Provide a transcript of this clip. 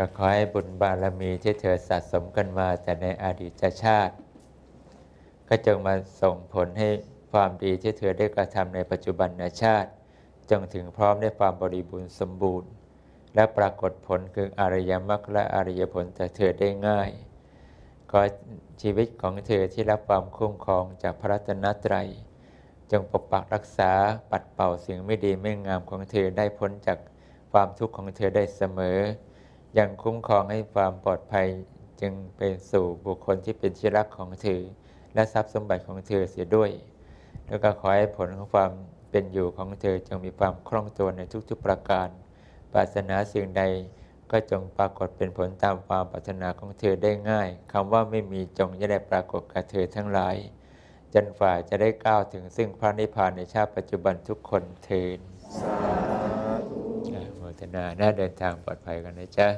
ก็ขอให้บุญบารมีที่เธอสะสมกันมาแต่ในอดีตชาติ ก็จงมาส่งผลให้ความดีที่เธอได้กระทำในปัจจุบันชาติ จงถึงพร้อมด้วยความบริบูรณ์สมบูรณ์ และปรากฏผลคืออริยมรรคและอริยผลแต่เธอได้ง่าย ขอชีวิตของเธอที่รับความคุ้มครองจากพระรัตนตรัย จงปกปักรักษาปัดเป่าสิ่งไม่ดีไม่งามของเธอได้พ้นจากความทุกข์ของเธอได้เสมอ ยังคุ้มครองให้ความปลอดภัยจึงเป็นสู่บุคคลที่เป็นที่รักของเธอ และทรัพย์สมบัติของเธอเสียด้วย แล้วก็ขอให้ผลของความเป็นอยู่ของเธอจงมีความคล่องตัวในทุกๆประการ ปรารถนาสิ่งใดก็จงปรากฏเป็นผลตามความปรารถนาของเธอได้ง่ายคำว่าไม่มีจงจะได้ปรากฏกับเธอทั้งหลาย จนฝ่าจะได้ก้าวถึงซึ่งพระนิพพานในชาติปัจจุบันทุกคนเทินสาธุอะ โมทนาน่าเดินทางปลอดภัยกันนะจ๊ะ